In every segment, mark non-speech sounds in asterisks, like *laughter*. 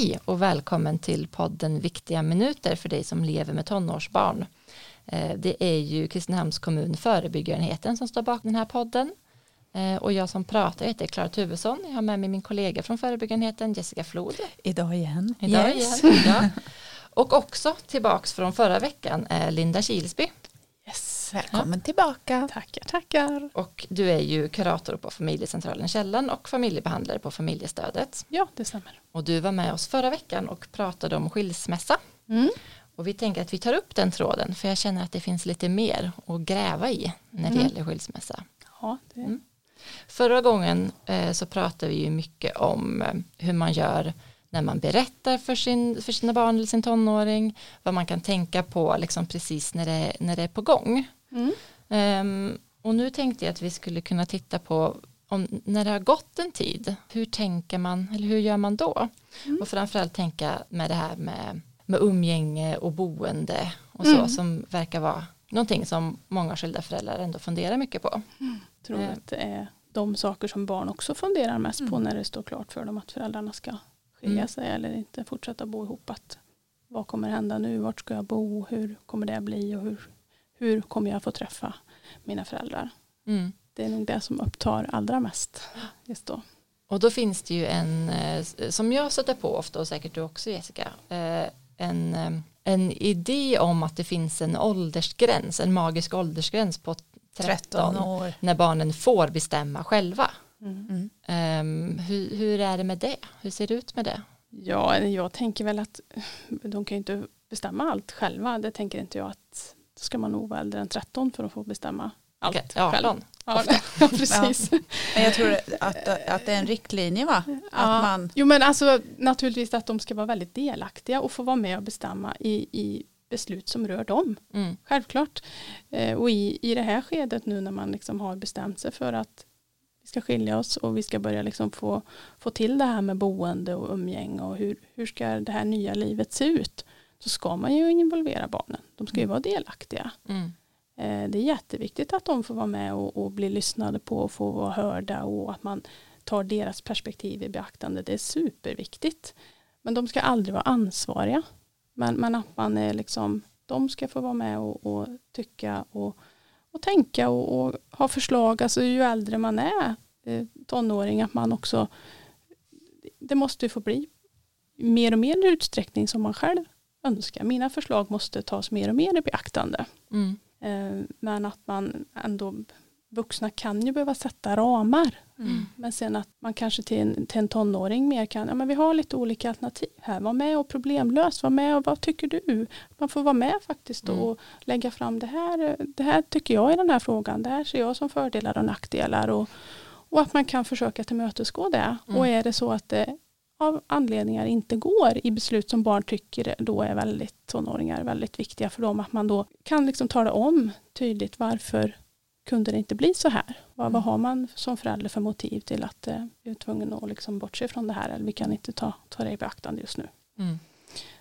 Hej och välkommen till podden Viktiga minuter för dig som lever med tonårsbarn. Eh, det är ju Kristinehamns kommun förebyggarenheten som står bakom den här podden. Eh, och jag som pratar heter Klara Tuvesson. Jag har med mig min kollega från förebyggarenheten Jessica Flod. Idag igen. Idag yes. igen. Ja. Och också tillbaks från förra veckan är Linda Kilsby. Välkommen ja. tillbaka. Tackar, tackar. Och du är ju kurator på familjecentralen Källan och familjebehandlare på familjestödet. Ja, det stämmer. Och du var med oss förra veckan och pratade om skilsmässa. Mm. Och vi tänker att vi tar upp den tråden för jag känner att det finns lite mer att gräva i när det mm. gäller skilsmässa. Ja, det. Mm. Förra gången eh, så pratade vi ju mycket om eh, hur man gör när man berättar för, sin, för sina barn eller sin tonåring, vad man kan tänka på liksom precis när det, när det är på gång. Mm. Um, och nu tänkte jag att vi skulle kunna titta på om, när det har gått en tid, hur tänker man eller hur gör man då? Mm. Och framförallt tänka med det här med, med umgänge och boende och så mm. som verkar vara någonting som många skilda föräldrar ändå funderar mycket på. Mm. Tror uh, att det är de saker som barn också funderar mest på mm. när det står klart för dem att föräldrarna ska skilja mm. sig eller inte fortsätta bo ihop. Att vad kommer hända nu? Vart ska jag bo? Hur kommer det bli? Och hur, hur kommer jag få träffa mina föräldrar? Mm. Det är nog det som upptar allra mest just då. Och då finns det ju en, eh, som jag sätter på ofta och säkert du också Jessica, eh, en, eh, en idé om att det finns en åldersgräns, en magisk åldersgräns på 13, 13 år när barnen får bestämma själva. Mm. Um, hur, hur, är det med det? Hur ser det ut med det? Ja, jag tänker väl att de kan ju inte bestämma allt själva. Det tänker inte jag att ska man nog vara äldre än 13 för att få bestämma allt okay, själv. 18. Ja, *laughs* ja, precis. Ja. Men jag tror att, att det är en riktlinje va? Att ja. man... Jo men alltså naturligtvis att de ska vara väldigt delaktiga och få vara med och bestämma i, i beslut som rör dem. Mm. Självklart. Eh, och i, i det här skedet nu när man liksom har bestämt sig för att vi ska skilja oss och vi ska börja liksom få, få till det här med boende och umgänge och hur, hur ska det här nya livet se ut så ska man ju involvera barnen. De ska ju mm. vara delaktiga. Mm. Eh, det är jätteviktigt att de får vara med och, och bli lyssnade på och få vara hörda och att man tar deras perspektiv i beaktande. Det är superviktigt. Men de ska aldrig vara ansvariga. Men, men att man är liksom, de ska få vara med och, och tycka och och tänka och, och, ha förslag. Alltså ju äldre man är eh, tonåring att man också det måste få bli mer och mer utsträckning som man själv önskar. Mina förslag måste tas mer och mer i beaktande. Mm. Eh, men att man ändå vuxna kan ju behöva sätta ramar. Mm. Men sen att man kanske till en, till en tonåring mer kan, ja men vi har lite olika alternativ här, var med och problemlös, var med och vad tycker du? Man får vara med faktiskt mm. och lägga fram det här, det här tycker jag i den här frågan, det här ser jag som fördelar och nackdelar och, och att man kan försöka tillmötesgå det. Mm. Och är det så att det av anledningar inte går i beslut som barn tycker då är väldigt tonåringar väldigt viktiga för dem att man då kan liksom tala om tydligt varför kunde det inte bli så här? Vad, mm. vad har man som förälder för motiv till att eh, vi är tvungna att liksom bortse från det här eller vi kan inte ta, ta det i beaktande just nu. Mm.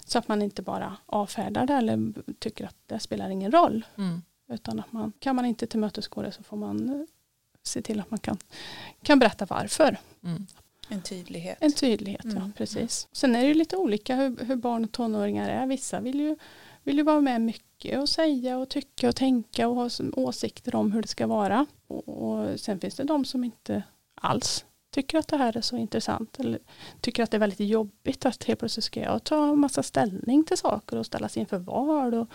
Så att man inte bara avfärdar det eller tycker att det spelar ingen roll. Mm. Utan att man, kan man inte tillmötesgå det så får man eh, se till att man kan, kan berätta varför. Mm. En tydlighet. En tydlighet, ja mm. precis. Sen är det lite olika hur, hur barn och tonåringar är. Vissa vill ju, vill ju vara med mycket att säga och tycka och tänka och ha åsikter om hur det ska vara. Och, sen finns det de som inte alls tycker att det här är så intressant eller tycker att det är väldigt jobbigt att helt plötsligt ska jag ta massa ställning till saker och ställas inför val och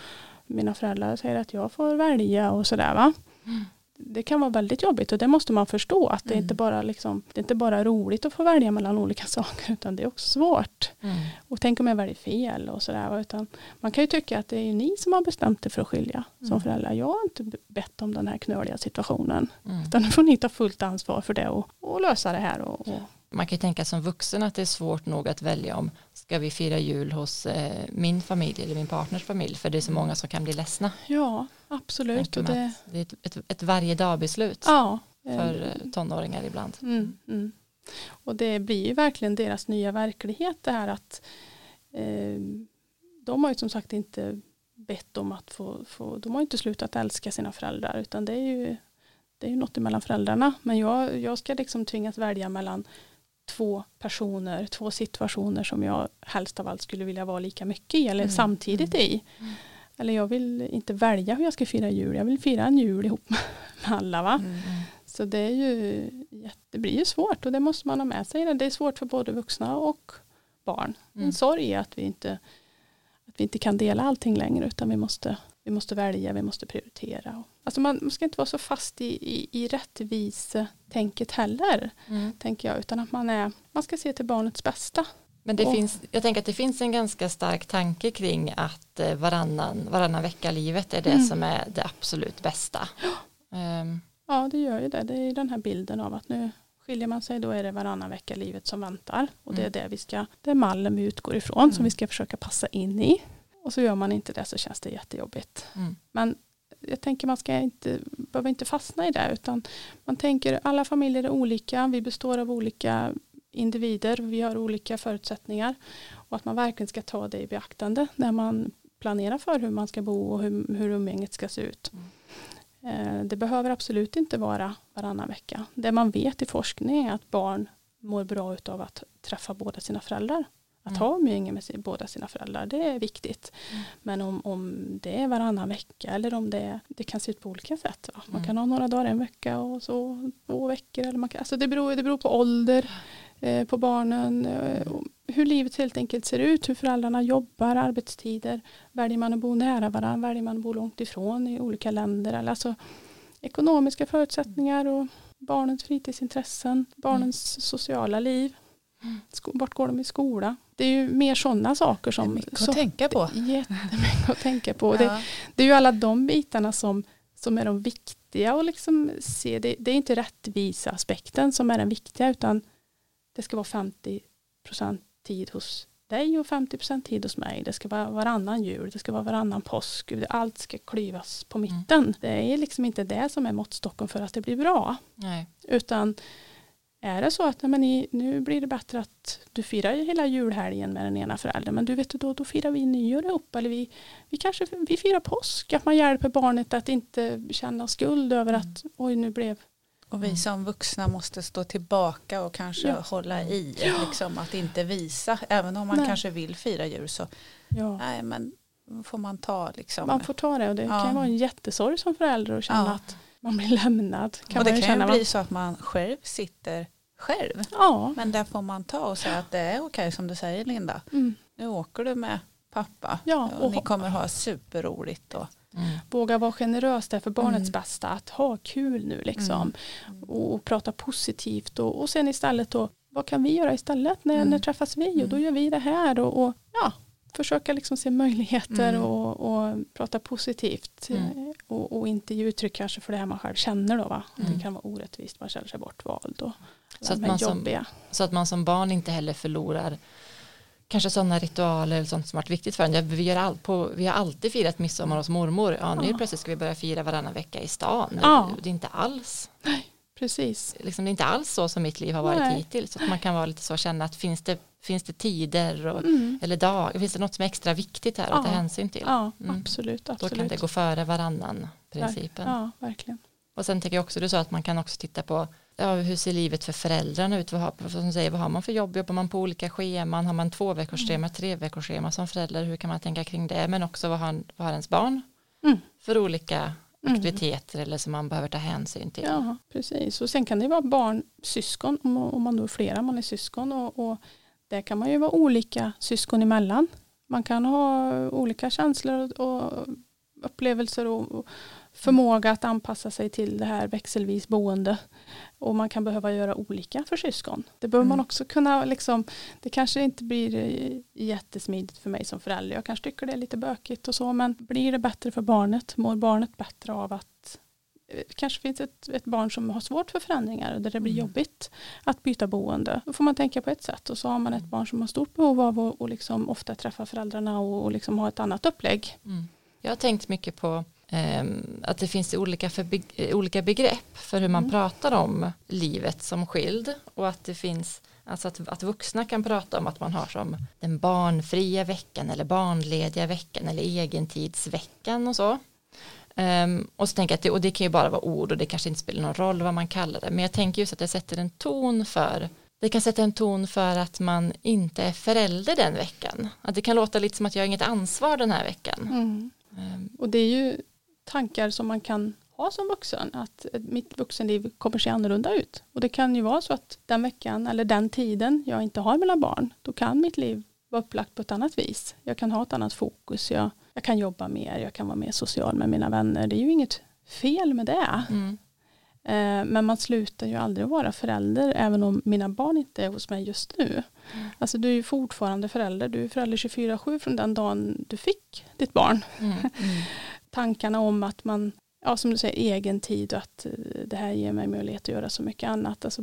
mina föräldrar säger att jag får välja och sådär va. Mm det kan vara väldigt jobbigt och det måste man förstå att det, är inte mm. bara liksom, det är inte bara roligt att få välja mellan olika *laughs* saker utan det är också svårt. Mm. Och tänk om jag väljer fel och sådär. Utan man kan ju tycka att det är ni som har bestämt er för att skilja mm. som föräldrar. Jag har inte bett om den här knöliga situationen. Mm. Utan nu får ni ta fullt ansvar för det och, och lösa det här. Och, och man kan ju tänka som vuxen att det är svårt nog att välja om ska vi fira jul hos eh, min familj eller min partners familj för det är så många som kan bli ledsna. Ja, absolut. Och det... det är ett, ett, ett varje dag beslut ja, för eh, tonåringar ibland. Mm, mm. Och det blir ju verkligen deras nya verklighet det här att eh, de har ju som sagt inte bett om att få, få, de har inte slutat älska sina föräldrar utan det är ju det är ju något mellan föräldrarna men jag, jag ska liksom tvingas välja mellan två personer, två situationer som jag helst av allt skulle vilja vara lika mycket i eller mm. samtidigt mm. i. Mm. Eller jag vill inte välja hur jag ska fira jul, jag vill fira en jul ihop *laughs* med alla. Va? Mm. Så det, är ju, det blir ju svårt och det måste man ha med sig. Det är svårt för både vuxna och barn. Mm. En sorg är att vi, inte, att vi inte kan dela allting längre utan vi måste, vi måste välja, vi måste prioritera. Alltså man, man ska inte vara så fast i, i, i rättvisetänket heller, mm. tänker jag, utan att man, är, man ska se till barnets bästa. Men det och, finns, jag tänker att det finns en ganska stark tanke kring att eh, varannan, varannan vecka-livet är det mm. som är det absolut bästa. Um. Ja, det gör ju det. Det är den här bilden av att nu skiljer man sig då är det varannan vecka livet som väntar. Och det är mm. det vi ska, det är mallen vi utgår ifrån mm. som vi ska försöka passa in i. Och så gör man inte det så känns det jättejobbigt. Mm. Men jag tänker man ska inte, behöver inte fastna i det utan man tänker alla familjer är olika, vi består av olika individer, vi har olika förutsättningar och att man verkligen ska ta det i beaktande när man planerar för hur man ska bo och hur, hur umgänget ska se ut. Mm. Eh, det behöver absolut inte vara varannan vecka. Det man vet i forskning är att barn mår bra av att träffa båda sina föräldrar. Att mm. ha umgänge med sin, båda sina föräldrar, det är viktigt. Mm. Men om, om det är varannan vecka eller om det, det kan se ut på olika sätt. Va? Man mm. kan ha några dagar en vecka och så två veckor. Eller man kan, alltså det, beror, det beror på ålder eh, på barnen. Eh, hur livet helt enkelt ser ut, hur föräldrarna jobbar, arbetstider. Väljer man att bo nära varandra, väljer man att bo långt ifrån i olika länder. Alltså ekonomiska förutsättningar och barnens fritidsintressen, barnens mm. sociala liv. Vart går de i skola? Det är ju mer sådana saker som... Det är mycket så, att tänka på. Jättemycket att tänka på. Ja. Det, det, är ju alla de bitarna som, som är de viktiga att liksom se. Det, det är inte rättvisa aspekten som är den viktiga utan det ska vara 50% tid hos dig och 50% tid hos mig. Det ska vara varannan jul, det ska vara varannan påsk. Allt ska klyvas på mm. mitten. Mm. Det är liksom inte det som är måttstocken för att det blir bra. Nej. Utan är det så att men nu blir det bättre att du firar hela julhelgen med den ena föräldern men du vet då, då firar vi nyår ihop eller vi, vi kanske vi firar påsk att man hjälper barnet att inte känna skuld över mm. att oj nu blev och vi som vuxna måste stå tillbaka och kanske ja. hålla i. Liksom, att inte visa. Även om man nej. kanske vill fira jul så ja. nej, men får man ta. Liksom. Man får ta det och det ja. kan vara en jättesorg som förälder att känna att man blir lämnad. Kan och det kan ju bli så att man själv sitter själv. Ja. Men där får man ta och säga att det är okej som du säger Linda. Mm. Nu åker du med pappa ja, och, och ni kommer ha superroligt. Och, Mm. Våga vara generös där för barnets mm. bästa. Att ha kul nu liksom. Mm. Och prata positivt. Och, och sen istället då. Vad kan vi göra istället? När, mm. när träffas vi? Och då mm. gör vi det här. Och, och ja, försöka liksom se möjligheter mm. och, och, prata positivt. Mm. Och, och, inte ge uttryck kanske för det här man själv känner då. Va? Mm. Det kan vara orättvist, man känner sig bortvald. Och så, att man som, så att man som barn inte heller förlorar kanske sådana ritualer eller sånt som varit viktigt för en. Vi, gör all, på, vi har alltid firat midsommar hos mormor. Ja, nu ja. plötsligt ska vi börja fira varannan vecka i stan. Ja. Det är inte alls. Nej, precis. Liksom, det är inte alls så som mitt liv har varit Nej. hittills. Så att man kan vara lite så känna att finns det, finns det tider och, mm. eller dagar, finns det något som är extra viktigt här ja. att ta hänsyn till? Ja, mm. absolut, absolut. Då kan det gå före varannan principen. Ja, verkligen. Och sen tycker jag också, du sa att man kan också titta på ja, hur ser livet för föräldrarna ut? Vad har, som säger, vad har man för jobb? Jobbar man på olika scheman? Har man två veckors mm. schema, tre veckors schema som förälder? Hur kan man tänka kring det? Men också vad har, vad har ens barn mm. för olika mm. aktiviteter eller som man behöver ta hänsyn till? Ja, precis. Och sen kan det vara barn, syskon, om, om man då är flera, man är syskon och, och där kan man ju vara olika syskon emellan. Man kan ha olika känslor och upplevelser och, och förmåga att anpassa sig till det här växelvis boende. Och man kan behöva göra olika för syskon. Det behöver mm. man också kunna, liksom, det kanske inte blir eh, jättesmidigt för mig som förälder. Jag kanske tycker det är lite bökigt och så, men blir det bättre för barnet? Mår barnet bättre av att eh, kanske finns ett, ett barn som har svårt för förändringar och där det blir mm. jobbigt att byta boende. Då får man tänka på ett sätt och så har man ett barn som har stort behov av att och liksom ofta träffa föräldrarna och, och liksom ha ett annat upplägg. Mm. Jag har tänkt mycket på att det finns olika, för, olika begrepp för hur man mm. pratar om livet som skild och att det finns Alltså att, att vuxna kan prata om att man har som den barnfria veckan eller barnlediga veckan eller egentidsveckan och så. Um, och så tänker jag att det, och det kan ju bara vara ord och det kanske inte spelar någon roll vad man kallar det. Men jag tänker just att det sätter en ton för det kan sätta en ton för att man inte är förälder den veckan. Att det kan låta lite som att jag har inget ansvar den här veckan. Mm. Um. Och det är ju tankar som man kan ha som vuxen. Att mitt vuxenliv kommer se annorlunda ut. Och det kan ju vara så att den veckan eller den tiden jag inte har mina barn, då kan mitt liv vara upplagt på ett annat vis. Jag kan ha ett annat fokus. Jag, jag kan jobba mer, jag kan vara mer social med mina vänner. Det är ju inget fel med det. Mm. Eh, men man slutar ju aldrig vara förälder även om mina barn inte är hos mig just nu. Mm. Alltså du är ju fortfarande förälder. Du är förälder 24-7 från den dagen du fick ditt barn. Mm. *laughs* Tankarna om att man, ja som du säger, egen tid och att eh, det här ger mig möjlighet att göra så mycket annat. Alltså,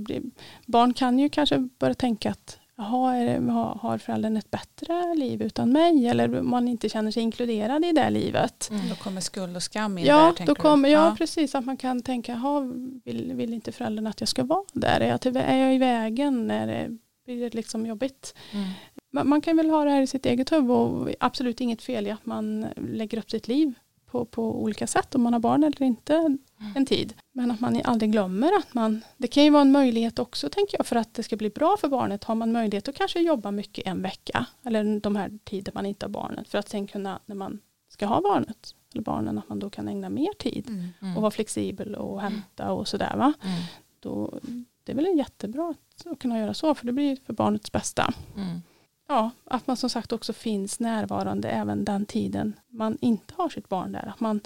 barn kan ju kanske börja tänka att Jaha, det, har föräldern ett bättre liv utan mig? Eller man inte känner sig inkluderad i det livet. Mm. Då kommer skuld och skam in ja, där. Då kommer, ja, ja, precis. Att man kan tänka, jaha, vill, vill inte föräldern att jag ska vara där? Är jag, till, är jag i vägen? Är det, blir det liksom jobbigt? Mm. Man, man, kan väl ha det här i sitt eget huvud och absolut inget fel i att man lägger upp sitt liv på, på olika sätt om man har barn eller inte mm. en tid. Men att man aldrig glömmer att man, det kan ju vara en möjlighet också tänker jag för att det ska bli bra för barnet. Har man möjlighet att kanske jobba mycket en vecka eller de här tider man inte har barnet för att sen kunna när man ska ha barnet eller barnen att man då kan ägna mer tid mm. Mm. och vara flexibel och hämta och sådär va. Mm. Då, det är väl jättebra att kunna göra så för det blir för barnets bästa. Mm ja, att man som sagt också finns närvarande även den tiden man inte har sitt barn där. Att man,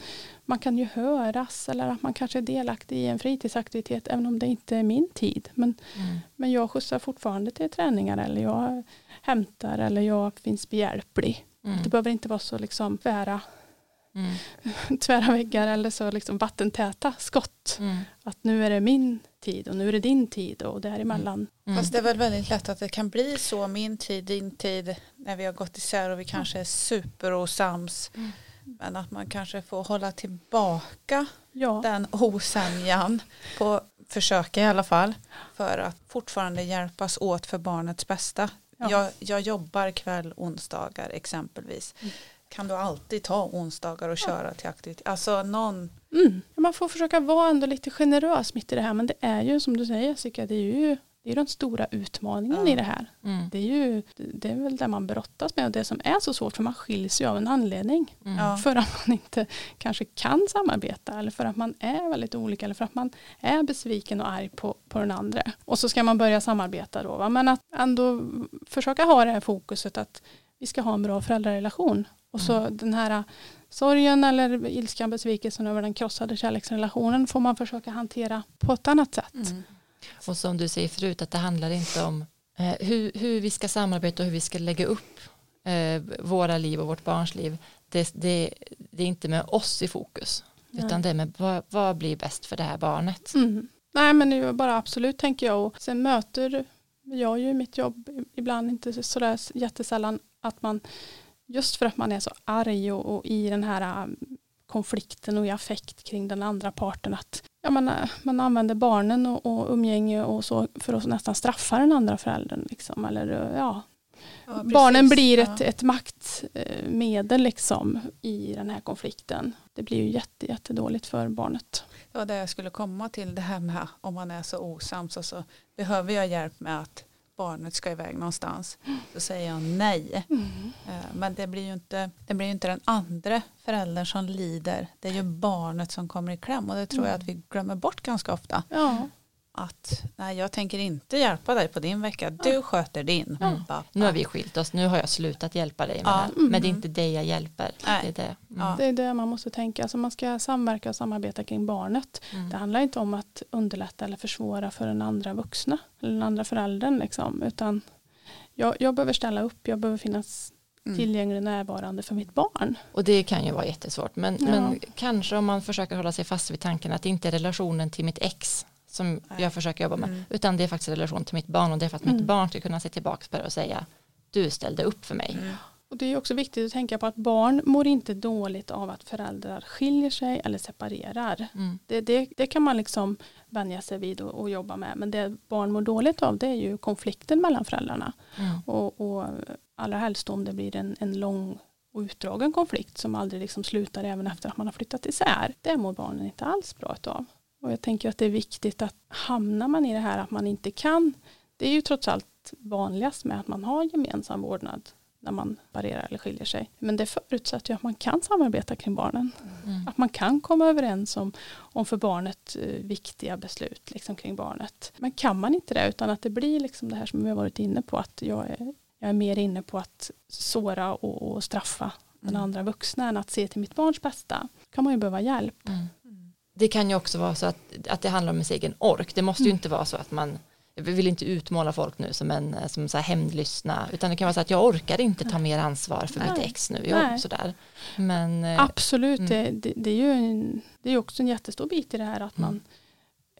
man kan ju höras eller att man kanske är delaktig i en fritidsaktivitet även om det inte är min tid. Men, mm. men jag skjutsar fortfarande till träningar eller jag hämtar eller jag finns behjälplig. Mm. Det behöver inte vara så liksom tvära, mm. *laughs* tvära väggar eller så liksom vattentäta skott. Mm. Att nu är det min tid och nu är det din tid och däremellan. Mm. Fast det är väl väldigt lätt att det kan bli så, min tid, din tid, när vi har gått isär och vi kanske är superosams. Mm. Men att man kanske får hålla tillbaka ja. den osämjan på försöka i alla fall för att fortfarande hjälpas åt för barnets bästa. Ja. Jag, jag jobbar kväll onsdagar exempelvis. Mm kan du alltid ta onsdagar och köra till aktivitet? Alltså någon... Mm. Man får försöka vara ändå lite generös mitt i det här men det är ju som du säger Jessica, det är ju det är den stora utmaningen mm. i det här. Mm. Det, är ju, det är väl det man brottas med och det som är så svårt för man skiljs ju av en anledning. Mm. För att man inte kanske kan samarbeta eller för att man är väldigt olika eller för att man är besviken och arg på, på den andra. Och så ska man börja samarbeta då. Va? Men att ändå försöka ha det här fokuset att vi ska ha en bra föräldrarelation. Och så mm. den här sorgen eller ilskan, besvikelsen över den krossade kärleksrelationen får man försöka hantera på ett annat sätt. Mm. Och som du säger förut att det handlar inte om eh, hur, hur vi ska samarbeta och hur vi ska lägga upp eh, våra liv och vårt barns liv. Det, det, det är inte med oss i fokus Nej. utan det är med vad, vad, blir bäst för det här barnet. Mm. Nej men det är bara absolut tänker jag och sen möter jag ju i mitt jobb ibland inte sådär jättesällan att man just för att man är så arg och, och i den här um, konflikten och i affekt kring den andra parten att ja, man, man använder barnen och, och umgänge och så för att nästan straffa den andra föräldern. Liksom, eller, ja. ja Barnen blir ett, ett maktmedel liksom, i den här konflikten. Det blir ju jätte, jättedåligt för barnet. Det var det jag skulle komma till, det här med om man är så osams och så behöver jag hjälp med att barnet ska iväg någonstans så säger jag nej. Mm. Eh, men det blir, ju inte, det blir inte den andra föräldern som lider. Det är ju barnet som kommer i kläm och det tror jag att vi glömmer bort ganska ofta. Ja att nej, jag tänker inte hjälpa dig på din vecka, du ja. sköter din. Mm. Nu har vi skilt oss, nu har jag slutat hjälpa dig med ja. det. Men det är inte dig jag hjälper. Nej. Det, är det. Mm. det är det man måste tänka, alltså man ska samverka och samarbeta kring barnet. Mm. Det handlar inte om att underlätta eller försvåra för den andra vuxna eller den andra föräldern liksom, utan jag, jag behöver ställa upp, jag behöver finnas mm. tillgänglig närvarande för mitt barn. Och det kan ju vara jättesvårt men, ja. men kanske om man försöker hålla sig fast vid tanken att det inte är relationen till mitt ex som Nej. jag försöker jobba med. Mm. Utan det är faktiskt relation till mitt barn och det är för att mm. mitt barn ska kunna se tillbaka på det och säga du ställde upp för mig. Mm. Och det är också viktigt att tänka på att barn mår inte dåligt av att föräldrar skiljer sig eller separerar. Mm. Det, det, det, kan man liksom vänja sig vid och, och, jobba med. Men det barn mår dåligt av det är ju konflikten mellan föräldrarna. Mm. Och, och allra helst om det blir en, en lång och utdragen konflikt som aldrig liksom slutar även efter att man har flyttat isär. Det mår barnen inte alls bra av. Och jag tänker att det är viktigt att hamnar man i det här att man inte kan det är ju trots allt vanligast med att man har gemensam vårdnad när man parerar eller skiljer sig. Men det förutsätter ju att man kan samarbeta kring barnen. Mm. Att man kan komma överens om, om för barnet eh, viktiga beslut liksom kring barnet. Men kan man inte det utan att det blir liksom det här som vi har varit inne på att jag är, jag är mer inne på att såra och, och straffa den mm. andra vuxna än att se till mitt barns bästa. kan man ju behöva hjälp. Mm. Det kan ju också vara så att, att det handlar om ens egen ork. Det måste ju mm. inte vara så att man jag vill inte utmåla folk nu som en som så här hämndlystna utan det kan vara så att jag orkar inte ta mer ansvar för Nej. mitt ex nu. Jag, sådär. Men, eh, Absolut, mm. det, det, är ju en, det är också en jättestor bit i det här att man mm.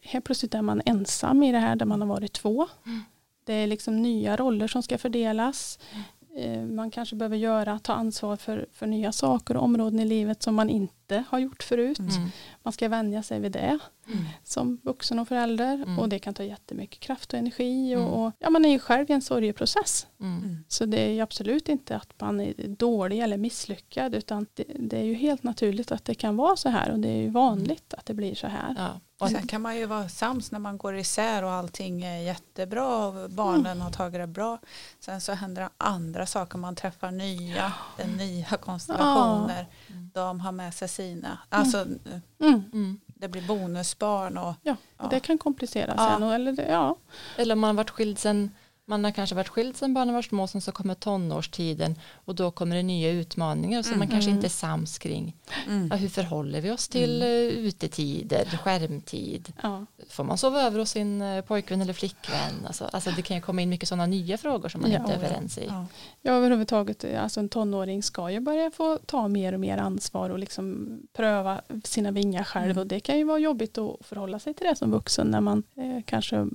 helt plötsligt är man ensam i det här där man har varit två. Mm. Det är liksom nya roller som ska fördelas. Mm. Eh, man kanske behöver göra, ta ansvar för, för nya saker och områden i livet som man inte har gjort förut. Mm. Man ska vänja sig vid det mm. som vuxen och förälder mm. och det kan ta jättemycket kraft och energi och, mm. och ja, man är ju själv i en sorgeprocess. Mm. Mm. Så det är absolut inte att man är dålig eller misslyckad utan det, det, är ju helt naturligt att det kan vara så här och det är ju vanligt att det blir så här. Ja. Och sen kan man ju vara sams när man går isär och allting är jättebra och barnen mm. har tagit det bra. Sen så händer det andra saker, man träffar nya, nya konstellationer. De har med sig sina. Alltså, mm. mm. mm. Det blir bonusbarn och, ja, och det kan komplicera ja. sen. Eller, ja. eller man har varit skild sen man har kanske varit skild sedan barnen var små, sen så kommer tonårstiden och då kommer det nya utmaningar som mm. man kanske inte är sams kring. Mm. Ja, hur förhåller vi oss till mm. Eh, utetider, skärmtid? Ja. Får man sova över hos sin eh, pojkvän eller flickvän? Alltså, alltså det kan ju komma in mycket sådana nya frågor som man ja, inte är överens i. Ja. ja, överhuvudtaget, eh, alltså en tonåring ska ju börja få ta mer och mer ansvar och liksom pröva sina vingar själv mm. och det kan ju vara jobbigt att förhålla sig till det som vuxen när man eh, kanske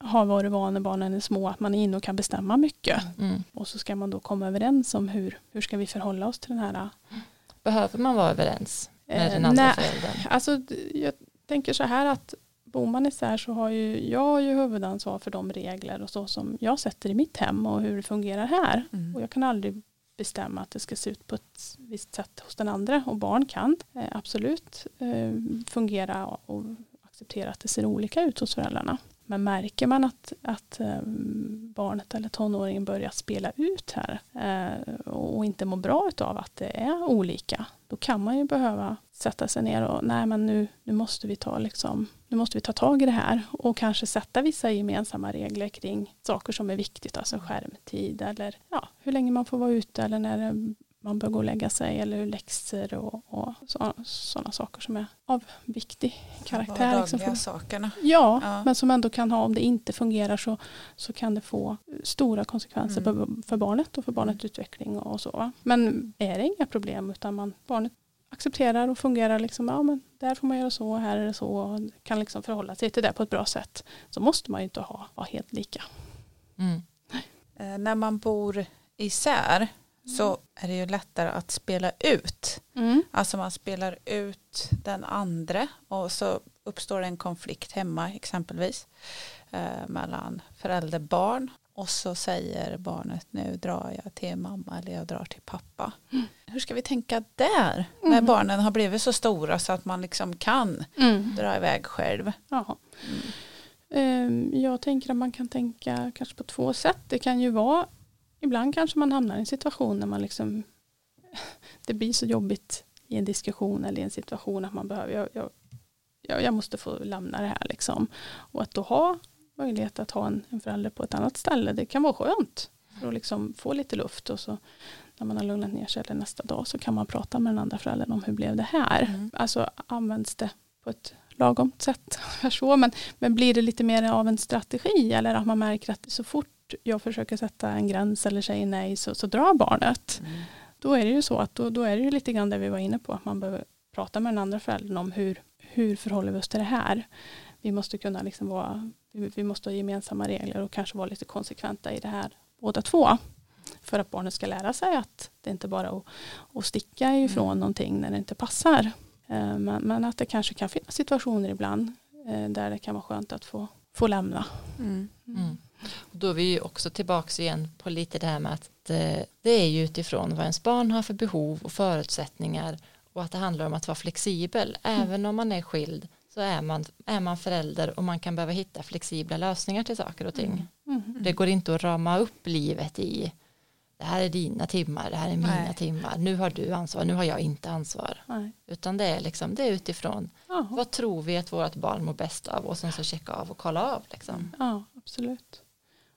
har varit van när barnen är små att man är inne och kan bestämma mycket. Mm. Och så ska man då komma överens om hur, hur ska vi förhålla oss till den här. Behöver man vara överens med den andra nej, föräldern? Alltså, jag tänker så här att bor man isär så har ju jag har ju huvudansvar för de regler och så som jag sätter i mitt hem och hur det fungerar här. Mm. Och jag kan aldrig bestämma att det ska se ut på ett visst sätt hos den andra och barn kan eh, absolut eh, fungera och acceptera att det ser olika ut hos föräldrarna. Men märker man att, att eh, barnet eller tonåringen börjar spela ut här eh, och inte mår bra av att det är olika, då kan man ju behöva sätta sig ner och nej men nu, nu måste vi ta liksom, nu måste vi ta tag i det här. Och kanske sätta vissa gemensamma regler kring saker som är viktigt, alltså skärmtid eller ja, hur länge man får vara ute eller när man bör gå och lägga sig eller läxor och, och sådana saker som är av viktig karaktär. Liksom för, sakerna. Ja, ja, men som ändå kan ha, om det inte fungerar så, så kan det få stora konsekvenser mm. för, barnet och för barnets mm. utveckling och så. Men är det inga problem utan man, barnet accepterar och fungerar liksom, ja men där får man göra så, här är det så och kan liksom förhålla sig till det på ett bra sätt så måste man ju inte ha, ha helt lika. Mm. Eh, när man bor isär så är det ju lättare att spela ut. Mm. Alltså man spelar ut den andra och så uppstår en konflikt hemma exempelvis eh, mellan förälder och barn och så säger barnet nu drar jag till mamma eller jag drar till pappa. Mm. Hur ska vi tänka där mm. när barnen har blivit så stora så att man liksom kan mm. dra iväg själv? Ja. Ehm, jag tänker att man kan tänka kanske på två sätt. Det kan ju vara ibland kanske man hamnar i en situation när man liksom *laughs* det blir så jobbigt i en diskussion eller i en situation att man behöver jag, jag, jag måste få lämna det här liksom. Och att då ha möjlighet att ha en, en förälder på ett annat ställe det kan vara skönt. För att liksom få lite luft och så när man har lugnat ner sig eller nästa dag så kan man prata med den andra föräldern om hur blev det här? Mm. alltså används det på ett lagom sätt? *laughs* Så, men, men blir det lite mer av en strategi? Eller att man märker att så fort jag försöker sätta en gräns eller säger nej så, så drar barnet. Mm. Då är det ju så att då, då är det ju lite grann det vi var inne på. Att man behöver prata med den andra föräldern om hur, hur förhåller vi oss till det här. Vi måste kunna liksom vara, vi, vi måste ha gemensamma regler och kanske vara lite konsekventa i det här båda två. För att barnet ska lära sig att det inte bara är att, att sticka ifrån mm. någonting när det inte passar. Eh, men, men, att det kanske kan finnas situationer ibland eh, där det kan vara skönt att få, få lämna. Mm. Mm. Då är vi också tillbaka igen på lite det här med att eh, det är ju utifrån vad ens barn har för behov och förutsättningar och att det handlar om att vara flexibel. Mm. Även om man är skild så är man, är man förälder och man kan behöva hitta flexibla lösningar till saker och ting. Mm. Mm. Det går inte att rama upp livet i det här är dina timmar, det här är mina Nej. timmar, nu har du ansvar, nu har jag inte ansvar. Nej. Utan det är, liksom, det är utifrån Aha. vad tror vi att vårt barn mår bäst av och sen så checka av och kolla av. Liksom. Ja, absolut.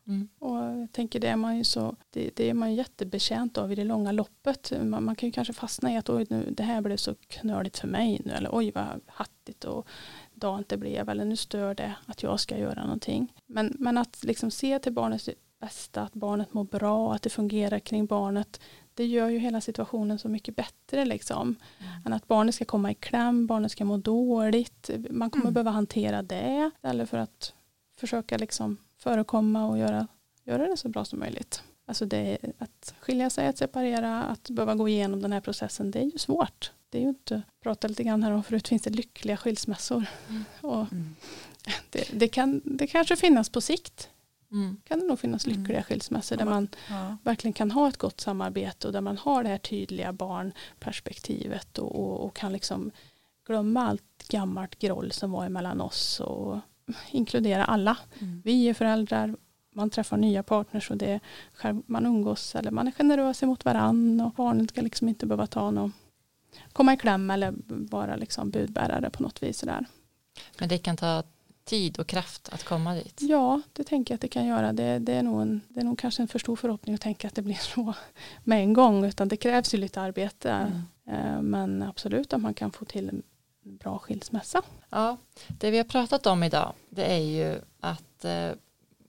Mm. Och jag tänker det är man ju så, det, det, är man jättebetjänt av i det långa loppet. Man, man, kan ju kanske fastna i att oj, nu, det här blev så knöligt för mig nu eller oj vad hattigt och dant det blev eller nu stör det att jag ska göra någonting. Men, men att liksom se till barnets bästa, att barnet mår bra, att det fungerar kring barnet. Det gör ju hela situationen så mycket bättre liksom. Mm. Än att barnet ska komma i kläm, barnet ska må dåligt. Man kommer mm. behöva hantera det. Eller för att försöka liksom förekomma och göra, göra det så bra som möjligt. Alltså det, att skilja sig, att separera, att behöva gå igenom den här processen, det är ju svårt. Det är ju inte, prata lite grann här om förut, finns det lyckliga skilsmässor. Mm. Och mm. det, det, kan det kanske finnas på sikt. Mm. kan det nog finnas mm. lyckliga skilsmässor där man ja. verkligen kan ha ett gott samarbete och där man har det här tydliga barnperspektivet och, och, och kan liksom glömma allt gammalt groll som var emellan oss och inkludera alla. Mm. Vi är föräldrar, man träffar nya partners och det man umgås eller man är generös mot varann och barnet ska liksom inte behöva ta något, komma i kläm eller vara liksom budbärare på något vis. Där. Men det kan ta tid och kraft att komma dit? Ja, det tänker jag att det kan göra. Det, det, är nog en, det är nog kanske en för stor förhoppning att tänka att det blir *laughs* så med en gång, utan det krävs ju lite arbete. Mm. Eh, men absolut att man kan få till bra skilsmässa. Ja, det vi har pratat om idag, det är ju att eh,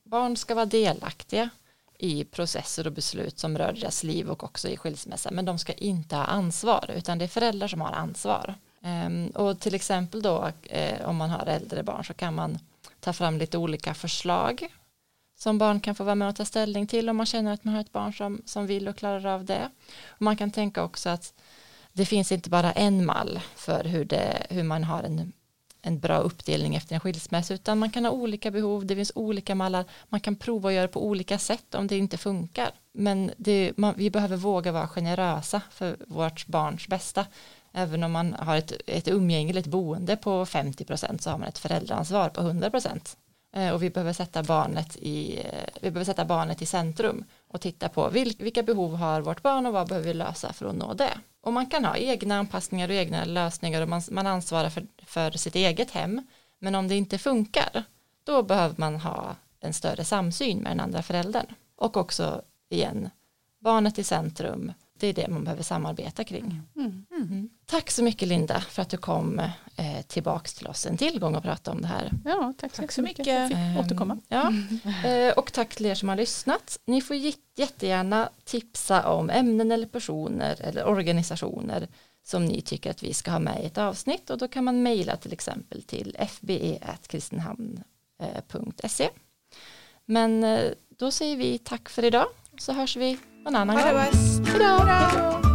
barn ska vara delaktiga i processer och beslut som rör deras liv och också i skilsmässa, men de ska inte ha ansvar, utan det är föräldrar som har ansvar. Ehm, och till exempel då eh, om man har äldre barn så kan man ta fram lite olika förslag som barn kan få vara med och ta ställning till om man känner att man har ett barn som, som vill och klarar av det. Och man kan tänka också att det finns inte bara en mall för hur, det, hur man har en, en bra uppdelning efter en skilsmässa utan man kan ha olika behov, det finns olika mallar, man kan prova att göra på olika sätt om det inte funkar. Men det, man, vi behöver våga vara generösa för vårt barns bästa. Även om man har ett, ett umgängligt boende på 50 procent så har man ett föräldraansvar på 100 procent. Eh, och vi behöver, sätta barnet i, eh, vi behöver sätta barnet i centrum och titta på vilka behov har vårt barn och vad behöver vi lösa för att nå det. Och man kan ha egna anpassningar och egna lösningar och man, man ansvarar för, för sitt eget hem. Men om det inte funkar, då behöver man ha en större samsyn med den andra föräldern. Och också igen, barnet i centrum, det är det man behöver samarbeta kring. Mm. Mm. Tack så mycket Linda för att du kom eh, tillbaks till oss en till gång och pratade om det här. Ja, tack, tack så mycket. Jag fick ehm, återkomma. Ja. *laughs* Eh, och tack till er som har lyssnat. Ni får jättegärna tipsa om ämnen eller personer eller organisationer som ni tycker att vi ska ha med i ett avsnitt och då kan man mejla till exempel till fbe.kristinehamn.se. Men eh, då säger vi tack för idag så hörs vi någon annan gång. Bäst. Hejdå.